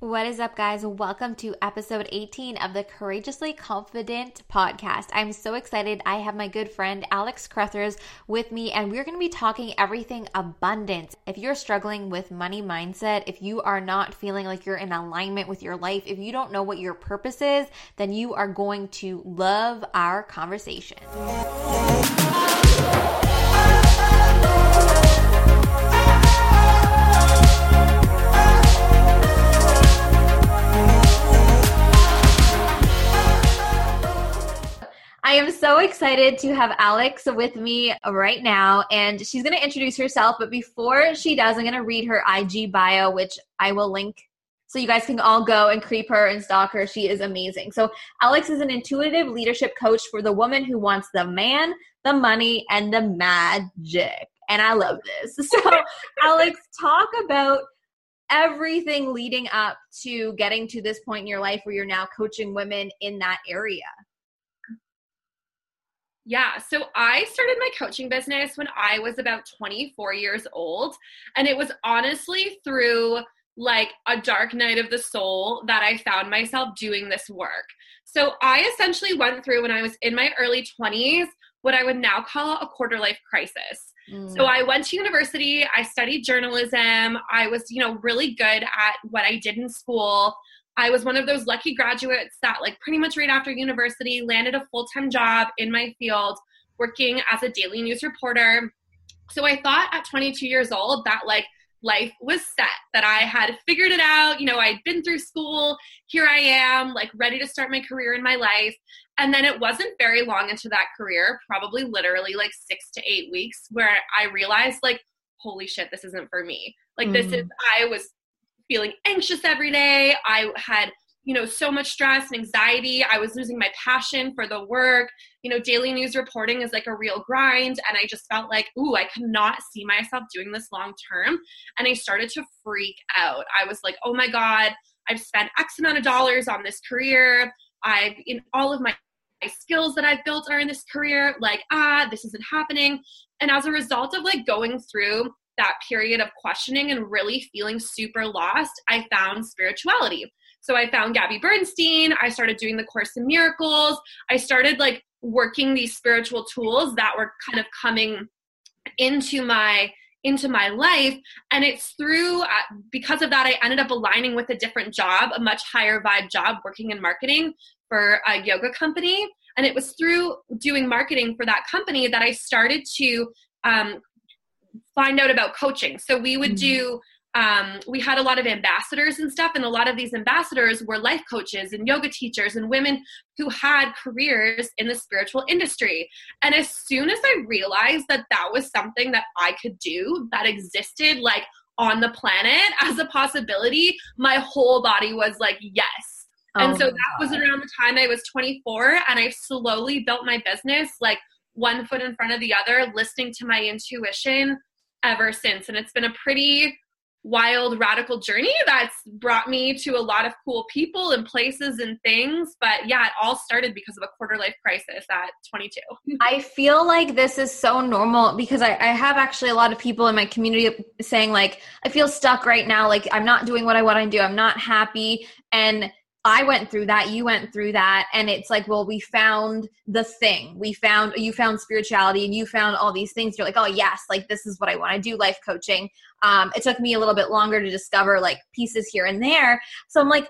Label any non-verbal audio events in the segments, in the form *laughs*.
What is up, guys? Welcome to episode 18 of the Courageously Confident podcast. I'm so excited. I have my good friend Alex Crothers with me, and we're going to be talking everything abundance. If you're struggling with money mindset, if you are not feeling like you're in alignment with your life, if you don't know what your purpose is, then you are going to love our conversation. I am so excited to have Alex with me right now, and she's going to introduce herself. But before she does, I'm going to read her IG bio, which I will link so you guys can all go and creep her and stalk her. She is amazing. So, Alex is an intuitive leadership coach for the woman who wants the man, the money, and the magic. And I love this. *laughs* So, Alex, talk about everything leading up to getting to this point in your life where you're now coaching women in that area. Yeah, so I started my coaching business when I was about 24 years old. And it was honestly through like a dark night of the soul that I found myself doing this work. So I essentially went through when I was in my early 20s what I would now call a quarter life crisis. Mm. So I went to university, I studied journalism, I was, you know, really good at what I did in school. I was one of those lucky graduates that, like, pretty much right after university, landed a full time job in my field working as a daily news reporter. So I thought at 22 years old that, like, life was set, that I had figured it out. You know, I'd been through school. Here I am, like, ready to start my career in my life. And then it wasn't very long into that career, probably literally like six to eight weeks, where I realized, like, holy shit, this isn't for me. Like, mm. this is, I was feeling anxious every day. I had, you know, so much stress and anxiety. I was losing my passion for the work. You know, daily news reporting is like a real grind. And I just felt like, ooh, I cannot see myself doing this long term. And I started to freak out. I was like, oh my God, I've spent X amount of dollars on this career. I've in all of my my skills that I've built are in this career, like, ah, this isn't happening. And as a result of like going through that period of questioning and really feeling super lost, I found spirituality. So I found Gabby Bernstein. I started doing the Course in Miracles. I started like working these spiritual tools that were kind of coming into my into my life and it's through uh, because of that i ended up aligning with a different job a much higher vibe job working in marketing for a yoga company and it was through doing marketing for that company that i started to um, find out about coaching. So we would mm-hmm. do um, we had a lot of ambassadors and stuff, and a lot of these ambassadors were life coaches and yoga teachers and women who had careers in the spiritual industry. And as soon as I realized that that was something that I could do, that existed like on the planet as a possibility, my whole body was like, yes. and oh so that God. was around the time I was 24, and I slowly built my business like one foot in front of the other, listening to my intuition ever since. And it's been a pretty wild, radical journey that's brought me to a lot of cool people and places and things. But yeah, it all started because of a quarter life crisis at 22. *laughs* I feel like this is so normal because I, I have actually a lot of people in my community saying, like, I feel stuck right now. Like, I'm not doing what I want to do. I'm not happy. And I went through that, you went through that, and it's like, well, we found the thing. We found you found spirituality and you found all these things. You're like, oh yes, like this is what I want to do, life coaching. Um, it took me a little bit longer to discover like pieces here and there. So I'm like,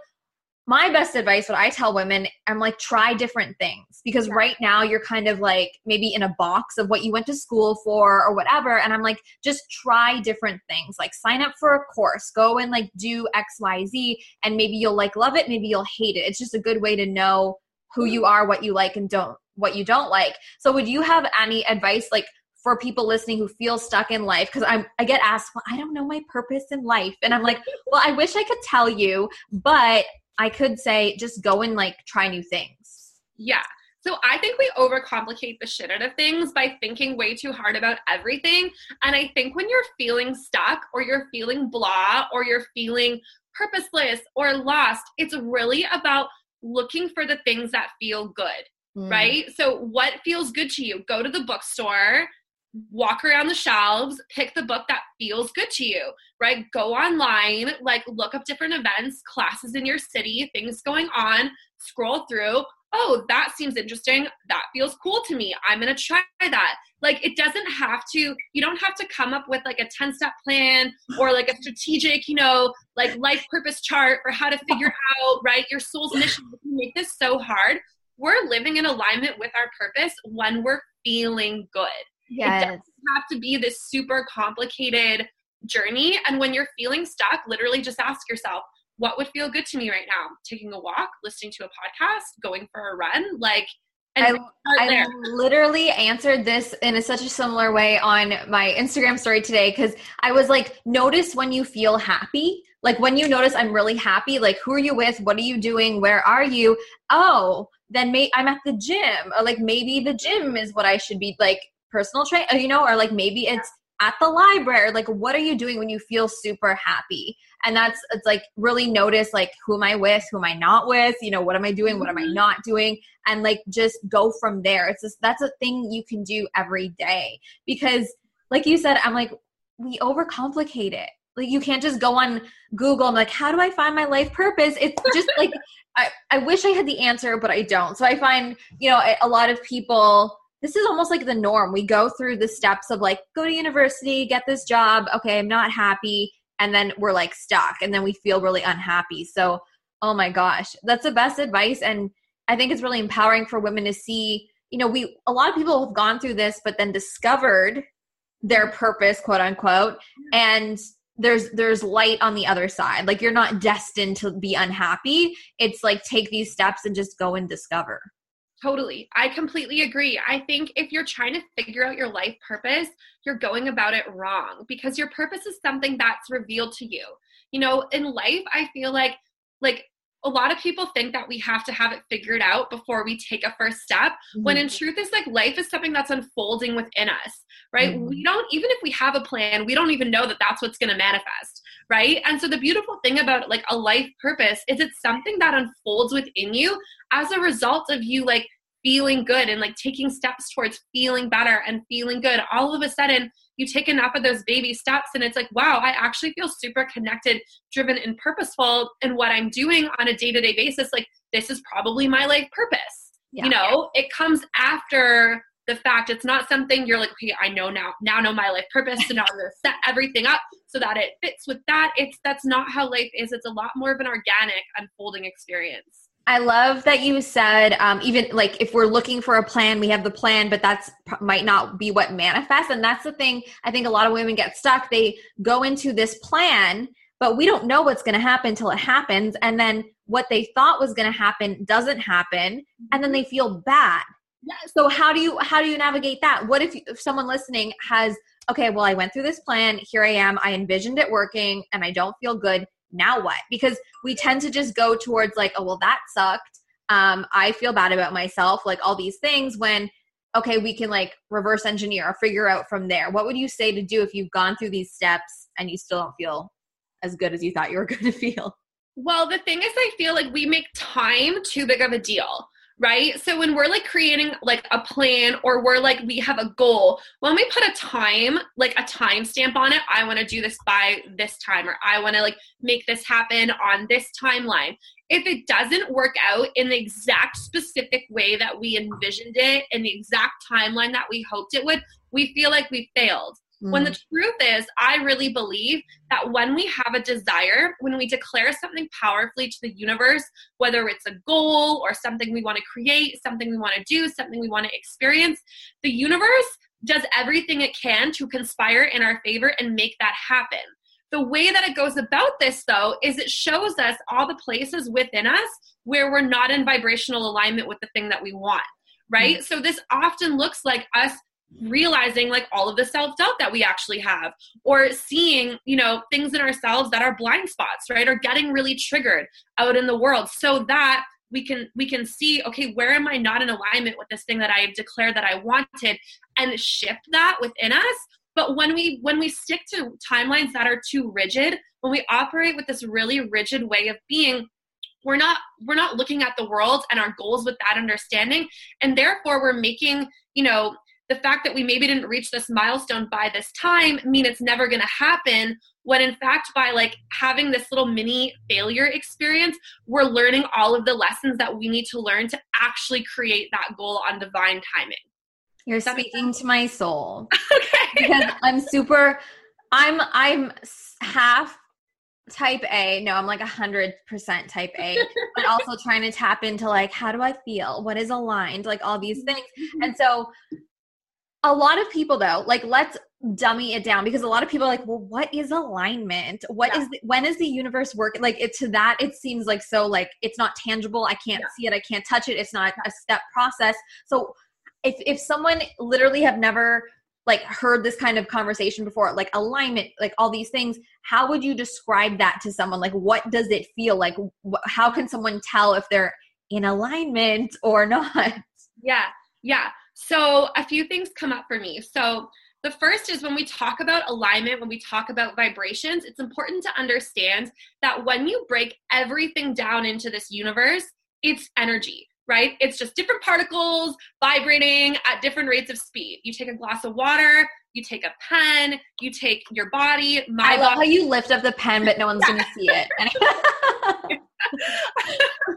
my best advice, what I tell women, I'm like, try different things because yeah. right now you're kind of like maybe in a box of what you went to school for or whatever. And I'm like, just try different things. Like, sign up for a course, go and like do XYZ, and maybe you'll like love it, maybe you'll hate it. It's just a good way to know who you are, what you like, and don't what you don't like. So, would you have any advice like for people listening who feel stuck in life because I'm I get asked, well, I don't know my purpose in life, and I'm like, well, I wish I could tell you, but I could say just go and like try new things. Yeah. So I think we overcomplicate the shit out of things by thinking way too hard about everything. And I think when you're feeling stuck or you're feeling blah or you're feeling purposeless or lost, it's really about looking for the things that feel good, mm. right? So what feels good to you? Go to the bookstore, walk around the shelves, pick the book that feels good to you, right? Go online, like look up different events, classes in your city, things going on, scroll through. Oh, that seems interesting. That feels cool to me. I'm going to try that. Like it doesn't have to you don't have to come up with like a 10 step plan or like a strategic, you know, like life purpose chart for how to figure out, right, your soul's mission. Make this so hard. We're living in alignment with our purpose when we're feeling good. Yes. It doesn't have to be this super complicated journey. And when you're feeling stuck, literally just ask yourself, what would feel good to me right now? Taking a walk, listening to a podcast, going for a run, like I, I literally answered this in a, such a similar way on my Instagram story today because I was like, notice when you feel happy. Like when you notice I'm really happy, like who are you with? What are you doing? Where are you? Oh, then may- I'm at the gym. Or like maybe the gym is what I should be like personal train, uh, you know, or like maybe it's at the library. Like what are you doing when you feel super happy? And that's it's like really notice like who am I with, who am I not with, you know, what am I doing, what am I mm-hmm. not doing? And like just go from there. It's just that's a thing you can do every day. Because like you said, I'm like, we overcomplicate it like you can't just go on google i'm like how do i find my life purpose it's just like *laughs* I, I wish i had the answer but i don't so i find you know a lot of people this is almost like the norm. We go through the steps of like go to university get this job okay i'm not happy and then we're like stuck and then we feel really unhappy. So oh my gosh that's the best advice and i think it's really empowering for women to see you know we a lot of people have gone through this but then discovered their purpose quote unquote and there's there's light on the other side. Like you're not destined to be unhappy. It's like take these steps and just go and discover totally. I completely agree. I think if you're trying to figure out your life purpose you're going about it wrong because your purpose is something that's revealed to you. You know in life i feel like like a lot of people think that we have to have it figured out before we take a first step mm-hmm. when in truth is like life is something that's unfolding within us right mm-hmm. we don't even if we have a plan we don't even know that that's what's going to manifest right and so the beautiful thing about like a life purpose is it's something that unfolds within you as a result of you like feeling good and like taking steps towards feeling better and feeling good all of a sudden you take enough of those baby steps and it's like wow i actually feel super connected driven and purposeful in what i'm doing on a day-to-day basis. Like this is probably my life purpose. Yeah. you know it comes after the fact it's not something you're like okay i know now now know my life purpose so now i'm going to set everything up so that it fits with that. It's that's not how life is. It's a lot more of an organic unfolding experience I love that you said um, even like if we're looking for a plan, we have the plan, but that's might not be what manifests. And that's the thing. I think a lot of women get stuck. They go into this plan, but we don't know what's going to happen until it happens. And then what they thought was going to happen doesn't happen, and then they feel bad. So how do you how do you navigate that? What if, if someone listening has okay, well I went through this plan, here I am, I envisioned it working, and I don't feel good now what? Because we tend to just go towards like, oh, well, that sucked. Um, I feel bad about myself, like all these things when, okay, we can like reverse engineer or figure out from there. What would you say to do if you've gone through these steps and you still don't feel as good as you thought you were *laughs* going to feel? Well, the thing is, I feel like we make time too big of a deal right? So when we're like creating like a plan or we're like we have a goal, when we put a time, like a time stamp on it, I want to do this by this time or I want to like make this happen on this timeline. If it doesn't work out in the exact specific way that we envisioned it in the exact timeline that we hoped it would, we feel like we failed. Mm. When the truth is, I really believe that when we have a desire, when we declare something powerfully to the universe, whether it's a goal or something we want to create, something we want to do, something we want to experience, the universe does everything it can to conspire in our favor and make that happen. The way that it goes about this, though, is it shows us all the places within us where we're not in vibrational alignment with the thing that we want, right? Mm-hmm. So, this often looks like us realizing like all of the self-doubt that we actually have or seeing you know things in ourselves that are blind spots right or getting really triggered out in the world so that we can we can see okay where am i not in alignment with this thing that i have declared that i wanted and shift that within us. But when we when we stick to timelines that are too rigid when we operate with this really rigid way of being we're not we're not looking at the world and our goals with that understanding. And therefore we're making you know the fact that we maybe didn't reach this milestone by this time mean it's never going to happen when in fact by like having this little mini failure experience we're learning all of the lessons that we need to learn to actually create that goal on divine timing you're speaking to my soul *laughs* okay because i'm super i'm i'm half type A. No, I'm like a hundred percent type A, *laughs* but also trying to tap into like, how do I feel? What is aligned? Like all these things. Mm-hmm. And so a lot of people though, like let's dummy it down because a lot of people are like, well, what is alignment? What yeah. is the, when is the universe working? Like it to that, it seems like so like it's not tangible. I can't yeah. see it. I can't touch it. It's not a step process. So if if someone literally have never like heard this kind of conversation before like alignment like all these things how would you describe that to someone like what does it feel like how can someone tell if they're in alignment or *laughs* not yeah yeah so a few things come up for me so the first is when we talk about alignment, when we talk about vibrations, it's important to understand that when you break everything down into this universe, it's energy right? It's just different particles vibrating at different rates of speed. You take a glass of water, you take a pen, you take your body. My I love body. how you lift up the pen, but no one's going to see it. *laughs* *laughs*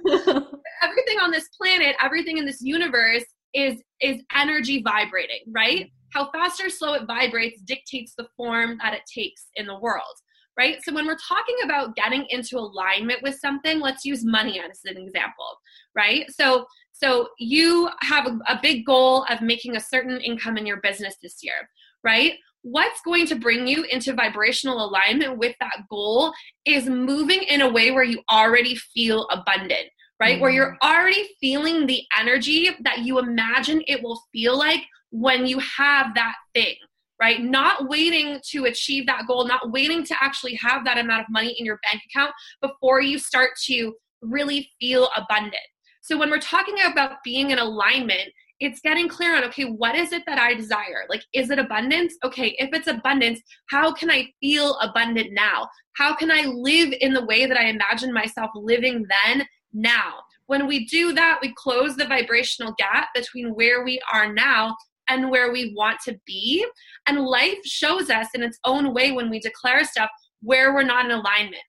*laughs* everything on this planet, everything in this universe is is energy vibrating, right? How fast or slow it vibrates dictates the form that it takes in the world right? So when we're talking about getting into alignment with something, let's use money as an example, right? So so you have a, a big goal of making a certain income in your business this year, right? What's going to bring you into vibrational alignment with that goal is moving in a way where you already feel abundant, right? Mm. Where you're mm. already feeling the energy that you imagine it will feel like when you have that thing, right? Not waiting to achieve that goal, not waiting to actually have that amount of money in your bank account before you start to really feel abundant. So when we're talking about being in alignment, it's getting clear on okay, what is it that I desire? Like, is it abundance? Okay, if it's abundance, how can I feel abundant now? How can I live in the way that I imagine myself living then, now? When we do that, we close the vibrational gap between where we are now and where we want to be. And life shows us in its own way when we declare stuff where we're not in alignment,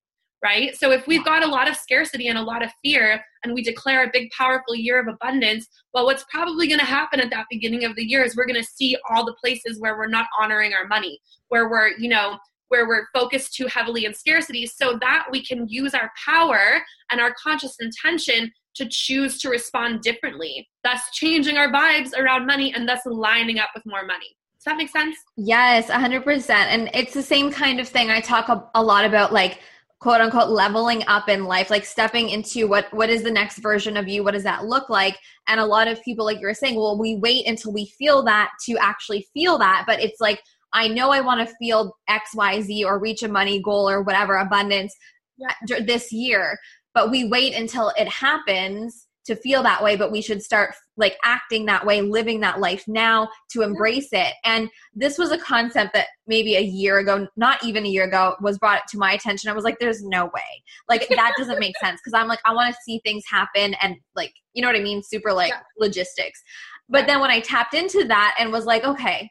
right? So if we've got a lot of scarcity and a lot of fear and we declare a big, powerful year of abundance, well, what's probably going to happen at that beginning of the year is we're going to see all the places where we're not honoring our money, where we're, you know, where we're focused too heavily in scarcity so that we can use our power and our conscious intention to choose to respond differently, thus changing our vibes around money and thus lining up with more money. Does that make sense? Yes, 100%. And it's the same kind of thing I talk a, a lot about, like, quote unquote leveling up in life like stepping into what what is the next version of you what does that look like and a lot of people like you were saying well we wait until we feel that to actually feel that but it's like i know i want to feel xyz or reach a money goal or whatever abundance yeah. Uh, this year. But we wait until it happens to feel that way but we should start like acting that way living that life now to embrace it. And this was a concept that maybe a year ago not even a year ago was brought to my attention. I was like there's no way. Like that doesn't make sense because i'm like i want to see things happen and like you know what i mean? Super like yeah. logistics. But then when i tapped into that and was like okay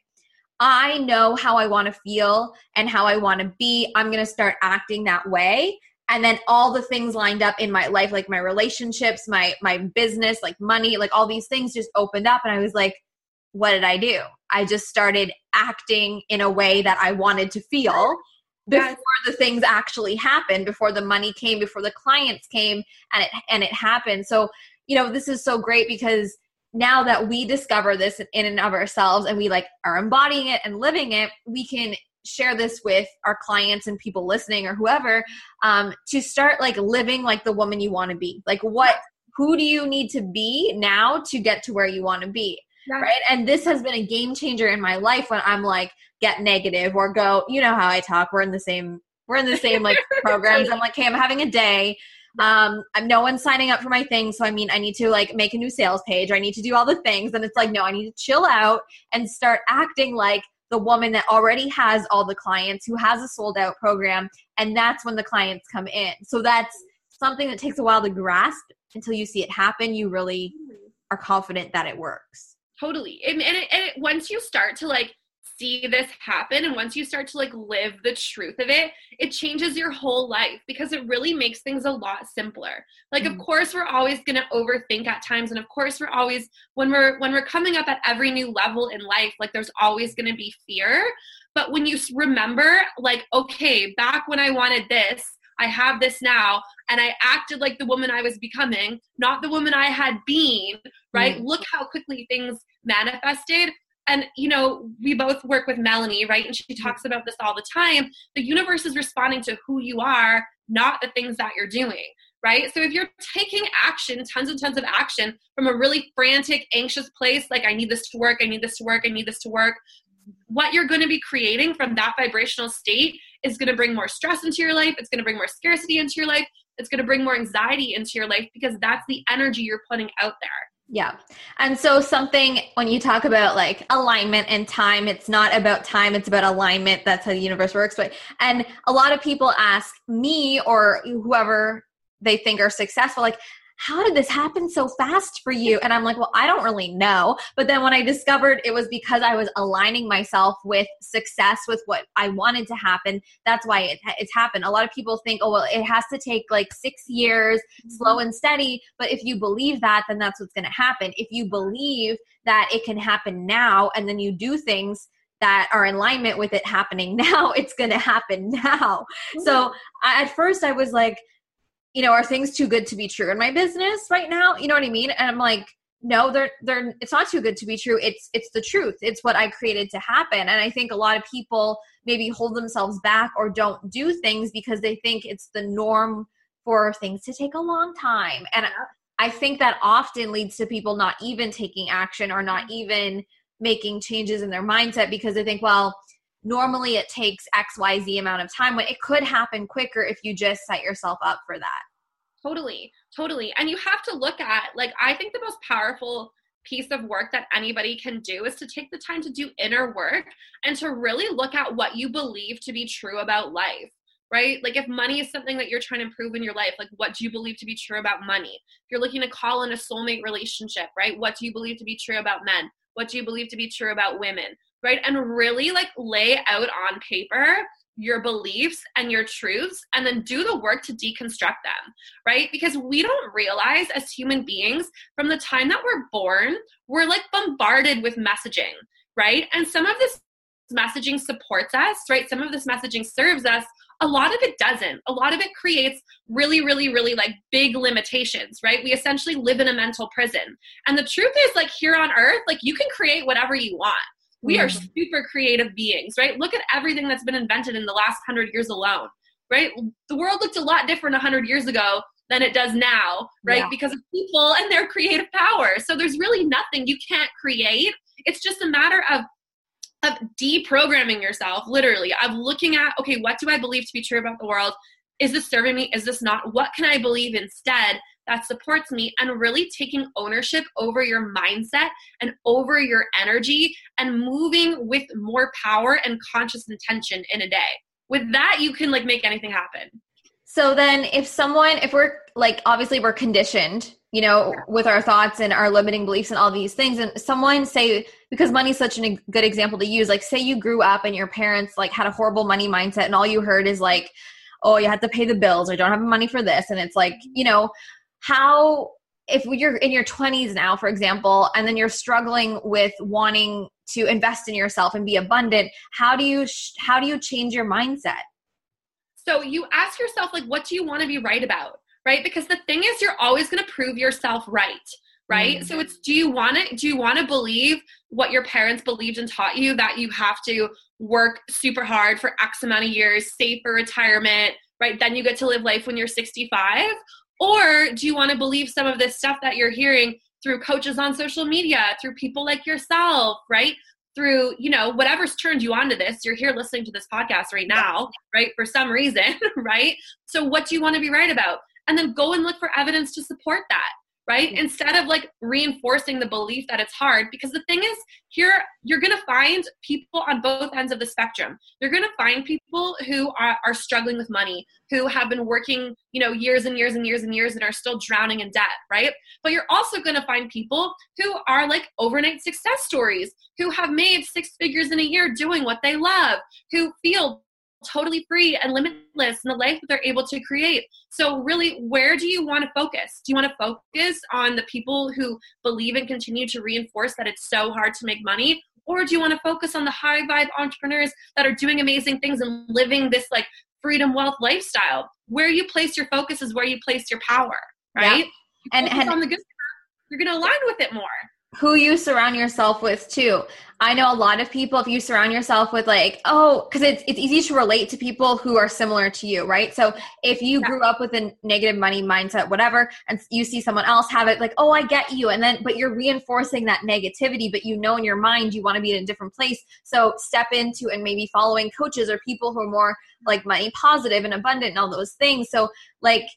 I know how I want to feel and how I want to be. I'm going to start acting that way and then all the things lined up in my life like my relationships my my business like money like all these things just opened up and i was like what did i do i just started acting in a way that i wanted to feel before yes. the things actually happened before the money came before the clients came and it and it happened so you know this is so great because now that we discover this in and of ourselves and we like are embodying it and living it we can share this with our clients and people listening or whoever um, to start like living like the woman you want to be. Like what who do you need to be now to get to where you want to be right? And this has been a game changer in my life when i'm like get negative or go you know how i talk we're in the same we're in the same like *laughs* programs. I'm like hey i'm having a day um i'm no one's signing up for my thing so i mean i need to like make a new sales page. Or i need to do all the things and it's like no i need to chill out and start acting like the woman that already has all the clients who has a sold out program and that's when the clients come in. So that's something that takes a while to grasp until you see it happen. You really are confident that it works. Totally. And, and, it, and it, once you start to like see this happen and once you start to like live the truth of it it changes your whole life because it really makes things a lot simpler like mm-hmm. of course we're always going to overthink at times and of course we're always when we're when we're coming up at every new level in life like there's always going to be fear but when you remember like okay back when i wanted this I have this now, and I acted like the woman I was becoming, not the woman I had been, right? Mm-hmm. Look how quickly things manifested and you know we both work with melanie right? And she talks about this all the time. The universe is responding to who you are not the things that you're doing right? So if you're taking action tons and tons of action from a really frantic anxious place like i need this to work i need this to work i need this to work what you're going to be creating from that vibrational state is going to bring more stress into your life. It's going to bring more scarcity into your life. It's going to bring more anxiety into your life because that's the energy you're putting out there yeah. And so something when you talk about like alignment and time, it's not about time, it's about alignment. That's how the universe works. But and a lot of people ask me or whoever they think are successful, like, how did this happen so fast for you? And I'm like, well, I don't really know. But then when I discovered it was because I was aligning myself with success, with what I wanted to happen, that's why it, it's happened. A lot of people think, oh, well, it has to take like six years, mm-hmm. slow and steady. But if you believe that, then that's what's going to happen. If you believe that it can happen now and then you do things that are in alignment with it happening *laughs* now, it's going to happen now. Mm-hmm. So I, at first I was like, you know, are things too good to be true in my business right now? You know what I mean? And I'm like, no, they're they're it's not too good to be true. It's it's the truth. It's what I created to happen. And I think a lot of people maybe hold themselves back or don't do things because they think it's the norm for things to take a long time. And I think that often leads to people not even taking action or not mm-hmm. even making changes in their mindset because they think, well, normally it takes xyz amount of time when it could happen quicker if you just set yourself up for that totally totally and you have to look at like i think the most powerful piece of work that anybody can do is to take the time to do inner work and to really look at what you believe to be true about life right? Like if money is something that you're trying to improve in your life, like what do you believe to be true about money? If you're looking to call in a soulmate relationship, right? What do you believe to be true about men? What do you believe to be true about women? Right? And really like lay out on paper your beliefs and your truths and then do the work to deconstruct them, right? Because we don't realize as human beings from the time that we're born, we're like bombarded with messaging, right? And some of this messaging supports us, right? Some of this messaging serves us. A lot of it doesn't. A lot of it creates really, really, really like big limitations, right? We essentially live in a mental prison. And the truth is, like here on earth, like you can create whatever you want we are super creative beings, right? Look at everything that's been invented in the last hundred years alone, right? The world looked a lot different a hundred years ago than it does now, right? Yeah. Because of people and their creative power. So there's really nothing you can't create. It's just a matter of of deprogramming yourself, literally, of looking at, okay, what do I believe to be true about the world? Is this serving me? Is this not? What can I believe instead? That supports me and really taking ownership over your mindset and over your energy and moving with more power and conscious intention in a day. With that, you can like make anything happen. So then if someone if we're like obviously we're conditioned, you know, with our thoughts and our limiting beliefs and all these things and someone say because money's such a good example to use, like say you grew up and your parents like had a horrible money mindset and all you heard is like oh you have to pay the bills or don't have money for this and it's like mm-hmm. you know how if you're in your 20s now for example and then you're struggling with wanting to invest in yourself and be abundant how do you how do you change your mindset? So you ask yourself like what do you want to be right about right? Because the thing is you're always going to prove yourself right right? Mm-hmm. so it's do you want to do you want to believe what your parents believed and taught you that you have to work super hard for x amount of years save for retirement right? Then you get to live life when you're 65 or do you want to believe some of this stuff that you're hearing through coaches on social media, through people like yourself, right? Through, you know, whatever's turned you on to this, you're here listening to this podcast right now, right? For some reason, *laughs* right? So what do you want to be right about? And then go and look for evidence to support that, right? Instead of like reinforcing the belief that it's hard. Because the thing is, here you're going to find people on both ends of the spectrum. You're going to find people who are, are struggling with money, who have been working, you know, years and years and years and years and are still drowning in debt, right? But you're also going to find people who are like overnight success stories, who have made six figures in a year doing what they love, who feel totally free and limitless in the life that they're able to create. So, really, where do you want to focus? Do you want to focus on the people who believe and continue to reinforce that it's so hard to make money? Or do you want to focus on the high vibe entrepreneurs that are doing amazing things and living this like freedom wealth lifestyle? Where you place your focus is where you place your power, right? Yeah. And, and on the good stuff, you're going to align with it more who you surround yourself with too. I know a lot of people if you surround yourself with like, oh, cuz it's it's easy to relate to people who are similar to you, right? So if you yeah. grew up with a negative money mindset whatever and you see someone else have it like, "Oh, I get you." And then but you're reinforcing that negativity, but you know in your mind you want to be in a different place. So step into and maybe following coaches or people who are more like money positive and abundant and all those things. So like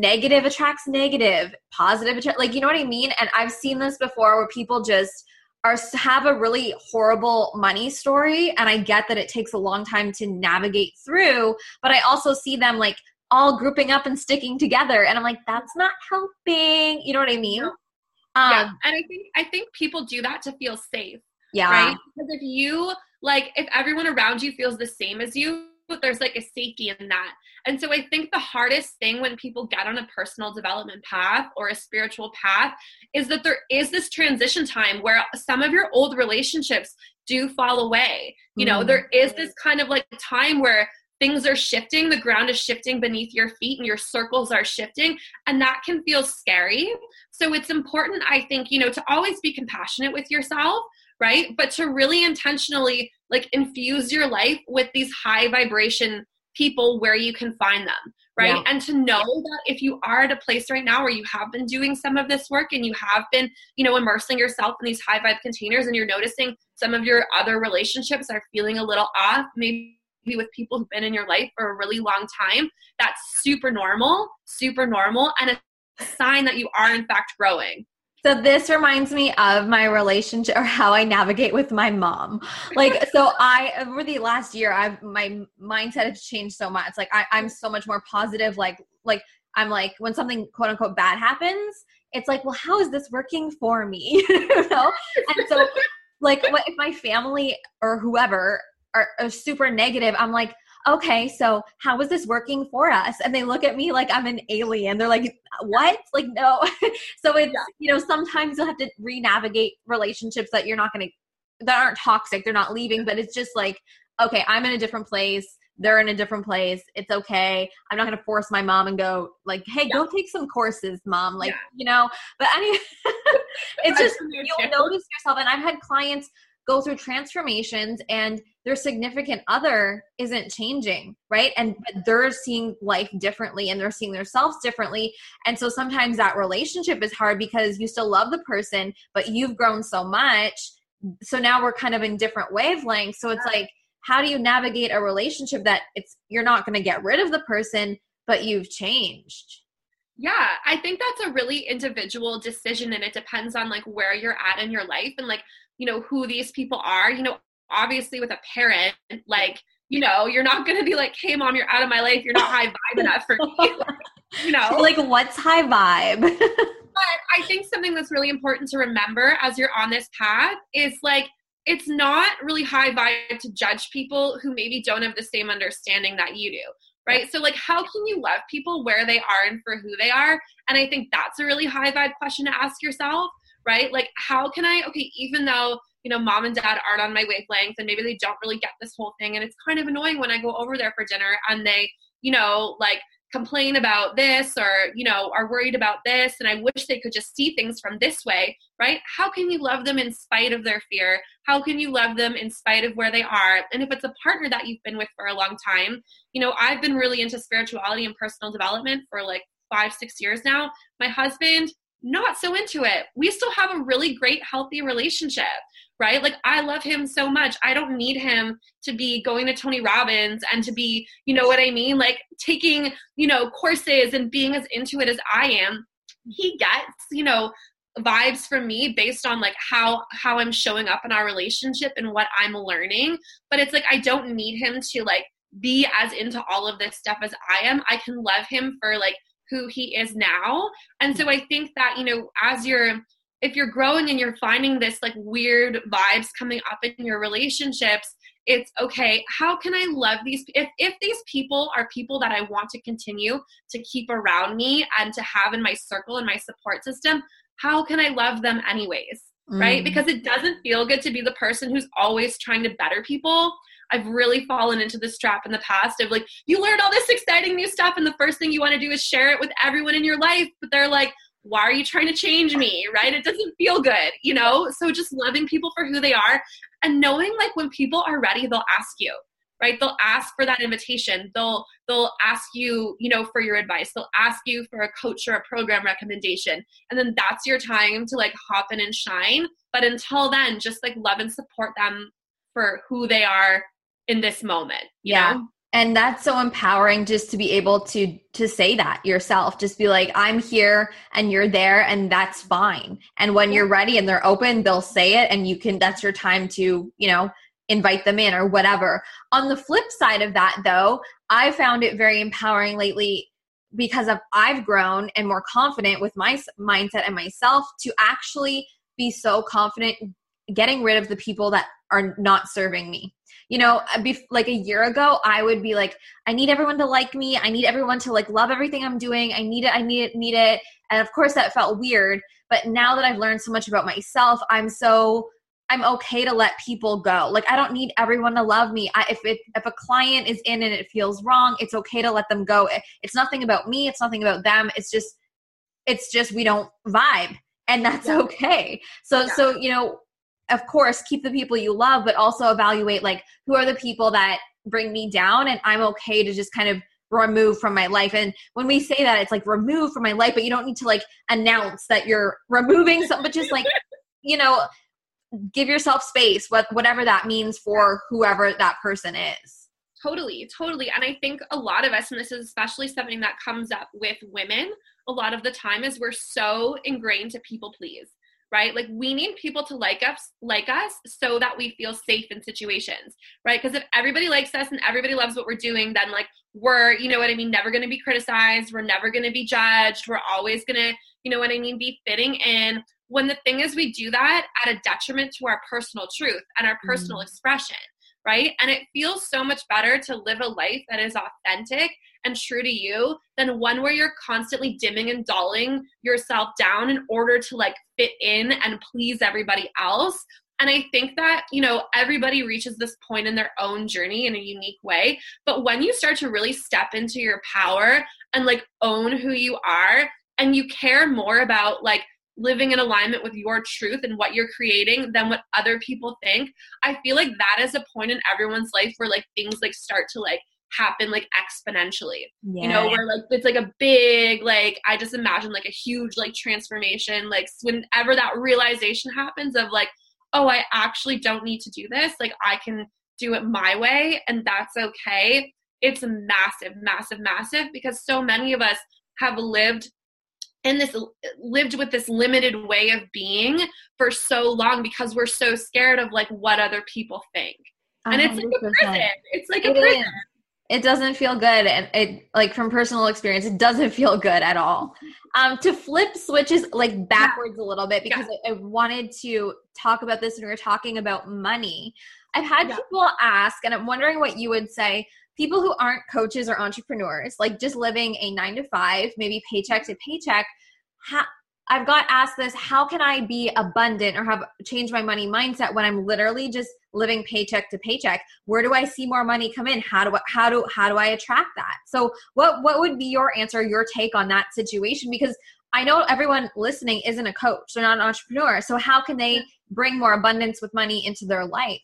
negative attracts negative, positive attract like you know what I mean? And I've seen this before where people just are have a really horrible money story and I get that it takes a long time to navigate through, but I also see them like all grouping up and sticking together and I'm like that's not helping. You know what I mean? Um, yeah. And I think I think people do that to feel safe. Yeah. Right? Because if you like if everyone around you feels the same as you, *laughs* there's like a safety in that. And so I think the hardest thing when people get on a personal development path or a spiritual path is that there is this transition time where some of your old relationships do fall away. You know, mm-hmm. there is this kind of like time where things are shifting, the ground is shifting beneath your feet and your circles are shifting, and that can feel scary. So it's important, I think, you know, to always be compassionate with yourself right? But to really intentionally like infuse your life with these high vibration people where you can find them, right? Yeah. And to know that if you are at a place right now where you have been doing some of this work and you have been, you know, immersing yourself in these high vibe containers and you're noticing some of your other relationships are feeling a little off, maybe with people who've been in your life for a really long time, that's super normal, super normal, and a sign that you are in fact growing. So this reminds me of my relationship or how I navigate with my mom. Like, *laughs* so I over the last year, I've my mindset has changed so much. Like, I, I'm so much more positive. Like, like I'm like when something quote unquote bad happens, it's like, well, how is this working for me? *laughs* you know? And so, like, what if my family or whoever are, are super negative? I'm like, okay, so how is this working for us? And they look at me like I'm an alien. They're like, what? Like, no. *laughs* so it's, yeah. you know, sometimes you'll have to re navigate relationships that you're not going to, that aren't toxic. They're not leaving, but it's just like, okay, I'm in a different place. They're in a different place. It's okay. I'm not going to force my mom and go like, "Hey, yeah. go take some courses, mom." Like, yeah. you know. But anyway, *laughs* it's just you'll notice yourself. And I've had clients go through transformations and their significant other isn't changing right? And mm-hmm. they're seeing life differently and they're seeing themselves differently. And so sometimes that relationship is hard because you still love the person but you've grown so much. So now we're kind of in different wavelengths. So it's like how do you navigate a relationship that it's you're not going to get rid of the person but you've changed? Yeah, I think that's a really individual decision and it depends on like where you're at in your life and like you know who these people are. You know obviously with a parent like you know you're not going to be like hey mom you're out of my life. You're not high vibe *laughs* enough for me. *laughs* You know? Like what's high vibe? *laughs* But i think something that's really important to remember as you're on this path is like it's not really high vibe to judge people who maybe don't have the same understanding that you do right? So, like, how can you love people where they are and for who they are? And I think that's a really high vibe question to ask yourself right? Like, how can I, okay, even though, you know, mom and dad aren't on my wavelength and maybe they don't really get this whole thing, and it's kind of annoying when I go over there for dinner and they, you know, like, complain about this or you know are worried about this and i wish they could just see things from this way right? How can you love them in spite of their fear? How can you love them in spite of where they are? And if it's a partner that you've been with for a long time you know i've been really into spirituality and personal development for like five six years now. My husband not so into it. We still have a really great, healthy relationship, right? Like, I love him so much. I don't need him to be going to Tony Robbins and to be, you know what I mean? Like, taking, you know, courses and being as into it as I am. he gets, you know, vibes from me based on like how how I'm showing up in our relationship and what I'm learning. But it's like I don't need him to like be as into all of this stuff as I am. I can love him for like who he is now. And so I think that, you know, as you're if you're growing and you're finding this like weird vibes coming up in your relationships, it's okay how can i love these if, if these people are people that i want to continue to keep around me and to have in my circle and my support system how can i love them anyways mm. right because it doesn't feel good to be the person who's always trying to better people I've really fallen into this trap in the past of like, you learned all this exciting new stuff, and the first thing you want to do is share it with everyone in your life. But they're like, why are you trying to change me? Right? It doesn't feel good, you know? So just loving people for who they are and knowing like when people are ready, they'll ask you. Right? They'll ask for that invitation. They'll they'll ask you, you know, for your advice. They'll ask you for a coach or a program recommendation. And then that's your time to like hop in and shine. But until then, just like love and support them for who they are in this moment. yeah. Know? and that's so empowering just to be able to to say that yourself just be like i'm here and you're there and that's fine and when you're ready and they're open they'll say it and you can that's your time to you know invite them in or whatever on the flip side of that though i found it very empowering lately because of i've grown and more confident with my mindset and myself to actually be so confident getting rid of the people that are not serving me you know uh, like a year ago i would be like i need everyone to like me. I need everyone to like love everything i'm doing. I need it i need it need it. And of course that felt weird but now that i've learned so much about myself i'm so i'm okay to let people go. Like i don't need everyone to love me. I, if it if a client is in and it feels wrong it's okay to let them go. It's nothing about me. It's nothing about them. It's just it's just we don't vibe and that's *laughs* okay. So yeah. so you know of course keep the people you love but also evaluate like who are the people that bring me down and i'm okay to just kind of remove from my life. And when we say that it's like remove from my life but you don't need to like announce that you're removing something but just like *laughs* you know give yourself space what whatever that means for whoever that person is. Totally totally. And i think a lot of us and this is especially something that comes up with women a lot of the time is we're so ingrained to people please right? Like we need people to like us, like us, so that we feel safe in situations, right? Because if everybody likes us and everybody loves what we're doing, then like we're, you know what I mean, never going to be criticized. We're never going to be judged. We're always going to, you know what I mean, be fitting in. When the thing is, we do that at a detriment to our personal truth and our personal mm. expression right? And it feels so much better to live a life that is authentic and true to you than one where you're constantly dimming and dulling yourself down in order to like fit in and please everybody else. And I think that, you know, everybody reaches this point in their own journey in a unique way. But when you start to really step into your power and like own who you are and you care more about like living in alignment with your truth and what you're creating than what other people think i feel like that is a point in everyone's life where like things like start to like happen like exponentially yeah. you know where like it's like a big like i just imagine like a huge like transformation like whenever that realization happens of like oh i actually don't need to do this like i can do it my way and that's okay it's massive massive massive because so many of us have lived in this lived with this limited way of being for so long because we're so scared of like what other people think and 100%. it's like a prison it's like a it prison is. It doesn't feel good and it like from personal experience it doesn't *laughs* feel good at all um to flip switches like backwards yeah. a little bit because yeah. I, I, wanted to talk about this when we were talking about money i've had yeah. people ask and i'm wondering what you would say people who aren't coaches or entrepreneurs, like just living a nine to five, maybe paycheck to paycheck, ha- I've got asked this how can I be abundant or have change my money mindset when I'm literally just living paycheck to paycheck? Where do I see more money come in? How do I, how do how do I attract that? So what what would be your answer, your take on that situation because I know everyone listening isn't a coach, they're not an entrepreneur. So how can they bring more abundance with money into their life?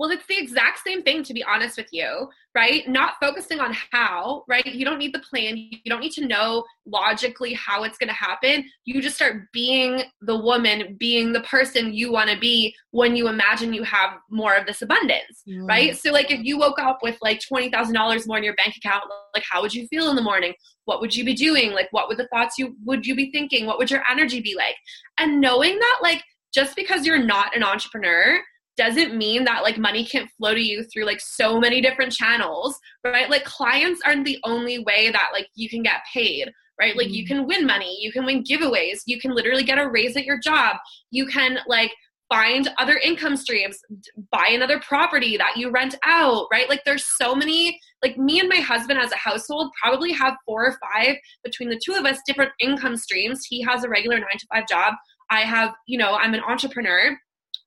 Well, it's the exact same thing, to be honest with you, right? Not focusing on how, right? You don't need the plan. You don't need to know logically how it's going to happen. You just start being the woman, being the person you want to be when you imagine you have more of this abundance, mm. right? So, like, if you woke up with like $20,000 more in your bank account, like, how would you feel in the morning? What would you be doing? Like, what would the thoughts you would you be thinking? What would your energy be like? And knowing that, like, just because you're not an entrepreneur doesn't mean that like money can't flow to you through like so many different channels right? Like clients aren't the only way that like you can get paid right? Like you mm-hmm. can win money you can win giveaways you can literally get a raise at your job you can like find other income streams buy another property that you rent out right? Like there's so many like me and my husband as a household probably have four or five between the two of us different income streams. He has a regular 9 to 5 job. I have you know i'm an entrepreneur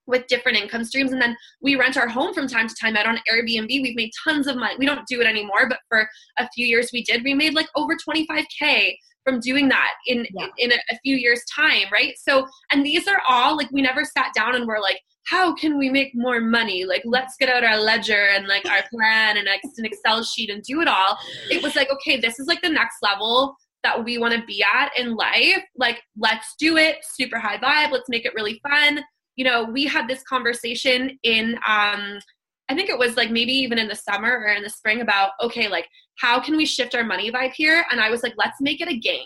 with different income streams. And then we rent our home from time to time out on Airbnb. We've made tons of money. We don't do it anymore, but for a few years we did. We made like over 25K from doing that in yeah. in, a, a few years time right so and these are all like we never sat down and were like how can we make more money like let's get out our ledger and like our plan and an excel sheet and do it all it was like okay this is like the next level that we want to be at in life like let's do it super high vibe let's make it really fun you know, we had this conversation in, um, I think it was like maybe even in the summer or in the spring about, okay, like, how can we shift our money vibe here? And I was like, let's make it a game.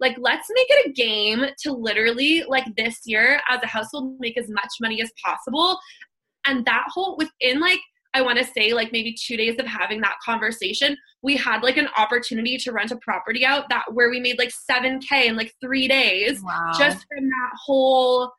Like, let's make it a game to literally, like, this year as a household, make as much money as possible. And that whole, within like, I want to say like maybe two days of having that conversation, we had like an opportunity to rent a property out that where we made like 7K in like three days wow. just from that whole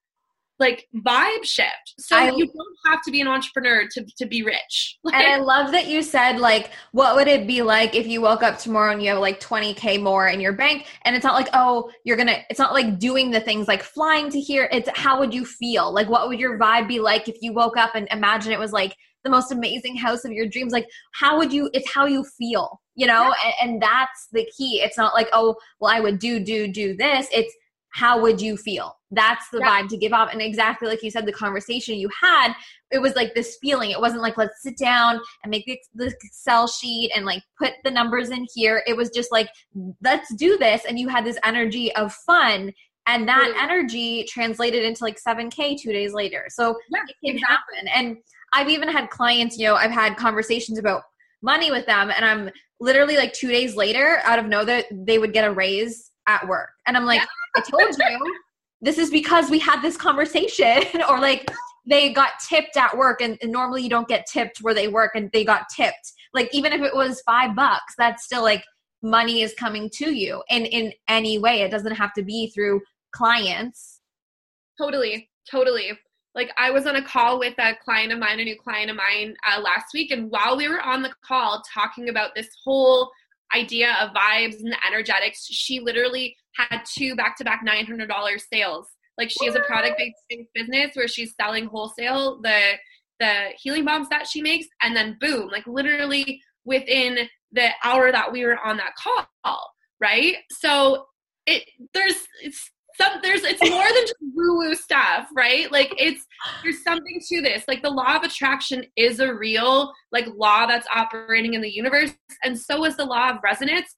like vibe shift. So I, you don't have to be an entrepreneur to, to be rich. Like, *laughs* and I love that you said like, what would it be like if you woke up tomorrow and you have like 20k more in your bank? And it's not like, oh, you're gonna. It's not like doing the things like flying to here. It's how would you feel? Like, what would your vibe be like if you woke up and imagine it was like the most amazing house of your dreams? Like, how would you? It's how you feel, you know. Yeah. And, and that's the key. It's not like, oh, well, I would do do do this. It's how would you feel? That's the vibe to give off. And exactly like you said, the conversation you had, it was like this feeling. It wasn't like, let's sit down and make the, the Excel sheet and like put the numbers in here. It was just like, let's do this. And you had this energy of fun. And that energy translated into like 7K two days later. So yeah, it can exactly. happen. And I've even had clients, you know, I've had conversations about money with them and I'm literally like two days later out of nowhere they would get a raise at work. And I'm like, yeah. I told you. This is because we had this conversation. *laughs* Or like they got tipped at work and, and, normally you don't get tipped where they work and they got tipped. Like even if it was five bucks that's still like money is coming to you in in any way. It doesn't have to be through clients. Totally. Totally. Like i was on a call with a client of mine a new client of mine uh, last week and while we were on the call talking about this whole idea of vibes and the energetics she literally had two back-to-back $900 sales. Like she has a product-based business where she's selling wholesale the the healing bombs that she makes and then boom like literally within the hour that we were on that call right? So it there's it's some there's it's more than just woo woo stuff, right? Like it's there's something to this. Like the law of attraction is a real like law that's operating in the universe, and so is the law of resonance,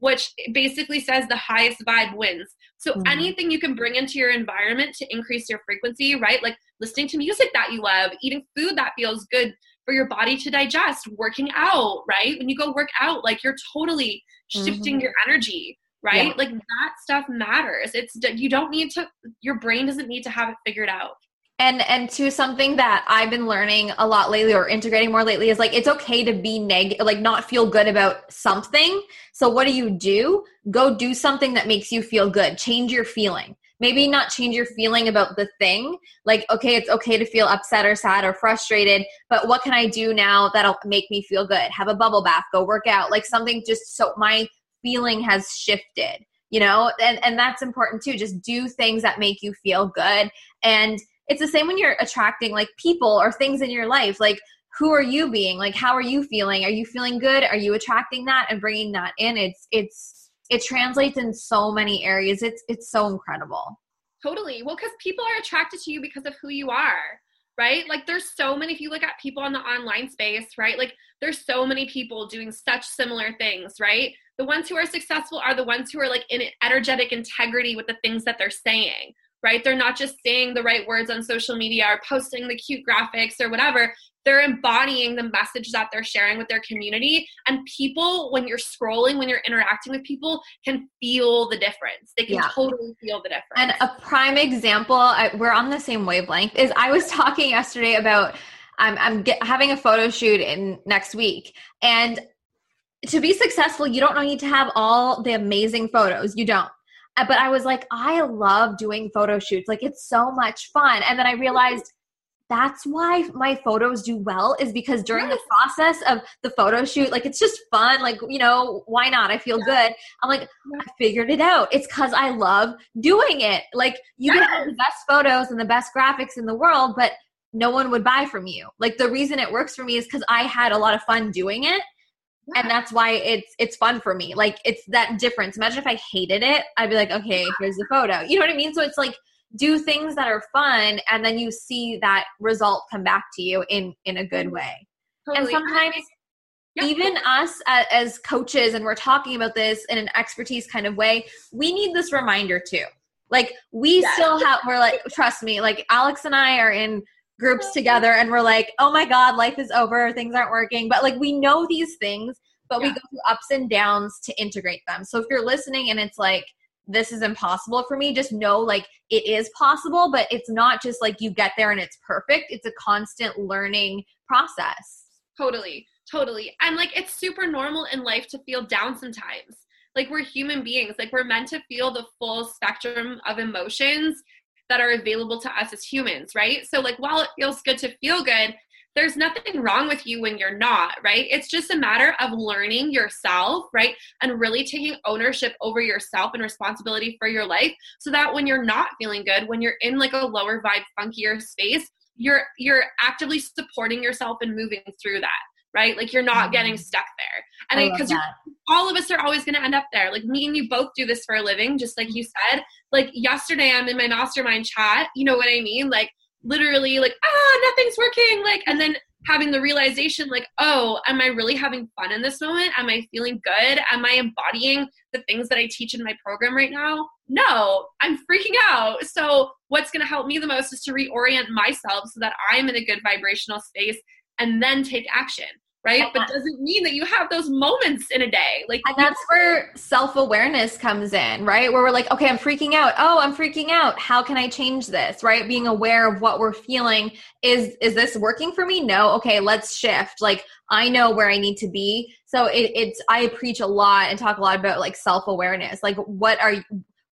which basically says the highest vibe wins. So mm-hmm. anything you can bring into your environment to increase your frequency, right? Like listening to music that you love, eating food that feels good for your body to digest, working out, right? When you go work out, like you're totally shifting mm-hmm. your energy right? Yeah. Like that stuff matters. It's you don't need to your brain doesn't need to have it figured out. And and to something that I've been learning a lot lately or integrating more lately is like it's okay to be negative like not feel good about something. So what do you do? Go do something that makes you feel good. Change your feeling. Maybe not change your feeling about the thing. Like okay, it's okay to feel upset or sad or frustrated, but what can I do now that'll make me feel good? Have a bubble bath, go work out. Like something just so my feeling has shifted you know? And and that's important too just do things that make you feel good. And it's the same when you're attracting like people or things in your life like who are you being? Like how are you feeling? Are you feeling good? Are you attracting that and bringing that in? It's it's it translates in so many areas. It's it's so incredible. Totally. Well because people are attracted to you because of who you are right? Like there's so many, if you look at people on the online space, right? Like there's so many people doing such similar things, right? The ones who are successful are the ones who are like in energetic integrity with the things that they're saying, right? They're not just saying the right words on social media or posting the cute graphics or whatever. They're embodying the message that they're sharing with their community. And people, when you're scrolling, when you're interacting with people, can feel the difference. They can yeah. totally feel the difference. And a prime example, I, we're on the same wavelength, is I was *laughs* talking yesterday about. I'm, I'm get, having a photo shoot in next week, and to be successful, you don't need to have all the amazing photos. You don't. Uh, but I was like, I love doing photo shoots. Like it's so much fun. And then I realized that's why my photos do well is because during the process of the photo shoot, like it's just fun. Like, you know, why not? I feel good. I'm like, I figured it out. It's because I love doing it. Like you can have the best photos and the best graphics in the world, but no one would buy from you. Like the reason it works for me is because I had a lot of fun doing it and that's why it's it's fun for me. Like it's that difference. Imagine if i hated it i'd be like okay here's the photo. You know what i mean? So it's like do things that are fun and then you see that result come back to you in in a good way. Totally. and sometimes yep. even us as, as coaches and we're talking about this in an expertise kind of way we need this reminder too. Like we yes. still have we're like trust me like alex and i are in groups together and we're like, oh my God, life is over, things aren't working. But like we know these things, but yeah. we go through ups and downs to integrate them. So if you're listening and it's like, this is impossible for me, just know like it is possible, but it's not just like you get there and it's perfect. It's a constant learning process. Totally, totally. And like it's super normal in life to feel down sometimes. Like we're human beings, like we're meant to feel the full spectrum of emotions that are available to us as humans, right? So, like, while it feels good to feel good, there's nothing wrong with you when you're not, right? It's just a matter of learning yourself, right? And really taking ownership over yourself and responsibility for your life so that when you're not feeling good, when you're in like a lower vibe, funkier space, you're you're actively supporting yourself and moving through that right? Like you're not getting mm-hmm. stuck there. And because all of us are always going to end up there. Like me and you both do this for a living, just like you said. Like yesterday, I'm in my mastermind chat. You know what I mean? Like literally, like ah, nothing's working. Like and then having the realization, like oh, am I really having fun in this moment? Am I feeling good? Am I embodying the things that I teach in my program right now? No, I'm freaking out. So what's going to help me the most is to reorient myself so that I'm in a good vibrational space and then take action right? But doesn't mean that you have those moments in a day. Like And that's where self-awareness comes in, right? Where we're like, okay, I'm freaking out. Oh, I'm freaking out. How can I change this? Right? Being aware of what we're feeling. Is is this working for me? No. Okay, let's shift. Like I know where I need to be. So it, it's I preach a lot and talk a lot about like self-awareness. Like what are you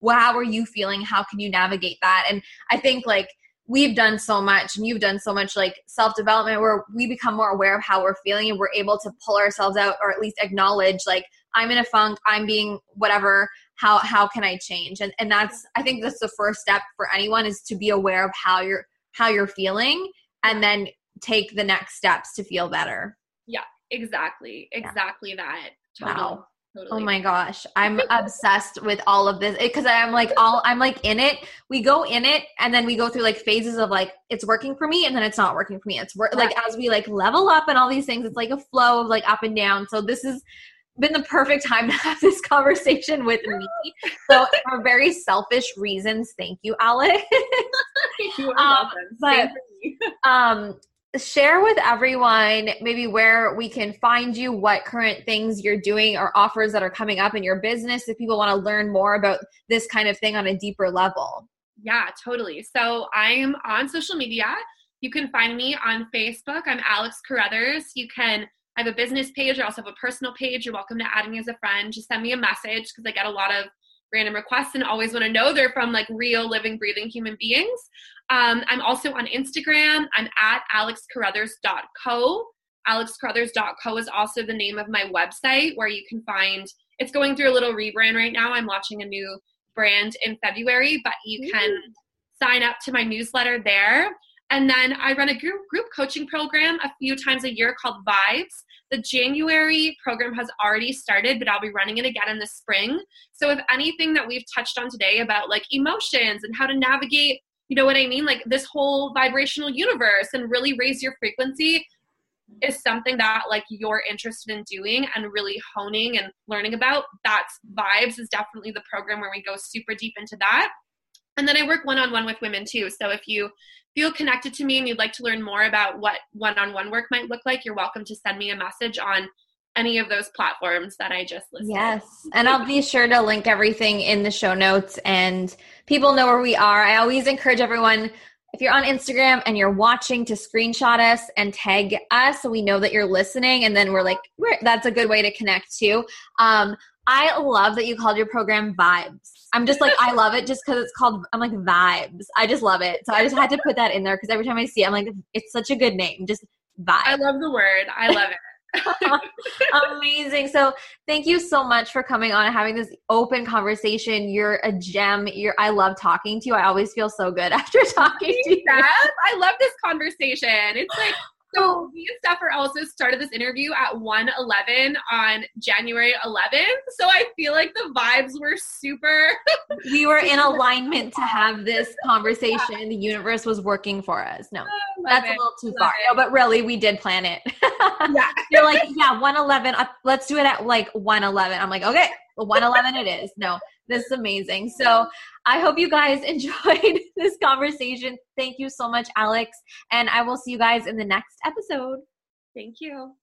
how are you feeling? How can you navigate that? And I think like we've done so much and you've done so much like self development where we become more aware of how we're feeling and we're able to pull ourselves out or at least acknowledge like i'm in a funk i'm being whatever how how can i change and and that's i think that's the first step for anyone is to be aware of how you're how you're feeling and then take the next steps to feel better yeah exactly exactly yeah. that totally. wow Totally. Oh my gosh, I'm obsessed with all of this because I'm like all I'm like in it. We go in it and then we go through like phases of like it's working for me and then it's not working for me. It's work like as we like level up and all these things, it's like a flow of like up and down. So this has been the perfect time to have this conversation with me. So for very selfish reasons, thank you, Alex. *laughs* you um, but, um, share with everyone maybe where we can find you, what current things you're doing or offers that are coming up in your business if people want to learn more about this kind of thing on a deeper level. Yeah, totally. So I'm on social media. You can find me on Facebook. I'm Alex Carruthers. You can I have a business page. I also have a personal page. You're welcome to add me as a friend. Just send me a message because I get a lot of random requests and always want to know they're from like real living breathing human beings. Um, i'm also on instagram. I'm at alexcarruthers.co alexcarruthers.co is also the name of my website where you can find it's going through a little rebrand right now. I'm launching a new brand in february but you can sign up to my newsletter there. And then i run a group, group coaching program a few times a year called vibes the January program has already started, but I'll be running it again in the spring. So if anything that we've touched on today about like emotions and how to navigate you know what I mean? Like this whole vibrational universe and really raise your frequency is something that like you're interested in doing and really honing and learning about. That's vibes is definitely the program where we go super deep into that. And then I work one on one with women too. So if you feel connected to me and you'd like to learn more about what one on one work might look like, you're welcome to send me a message on any of those platforms that I just listed. Yes. And I'll be sure to link everything in the show notes and people know where we are. I always encourage everyone if you're on Instagram and you're watching to screenshot us and tag us so we know that you're listening and then we're like we're, that's a good way to connect too. Um, I love that you called your program Vibes. I'm just like I love it just because it's called I'm like Vibes. I just love it. So I just had to put that in there because every time I see it, I'm like it's such a good name. Just Vibes. I love the word. I love it. *laughs* Amazing. So thank you so much for coming on and having this open conversation. You're a gem. You're I love talking to you. I always feel so good *laughs* after talking to you. I love this conversation. It's like so me and Steph also started this interview at 111 on January 11th. So I feel like the vibes were super. we were in *laughs* alignment to have this conversation. Yeah. The universe was working for us. No, that's it. a little too love far. No, but really, we did plan it. *laughs* yeah. You're like, yeah, 111. Uh, let's do it at like 111. I'm like, okay, 111 it is. No, this is amazing. So I hope you guys *laughs* enjoyed this conversation. Thank you so much, Alex. And I will see you guys in the next episode. Thank you.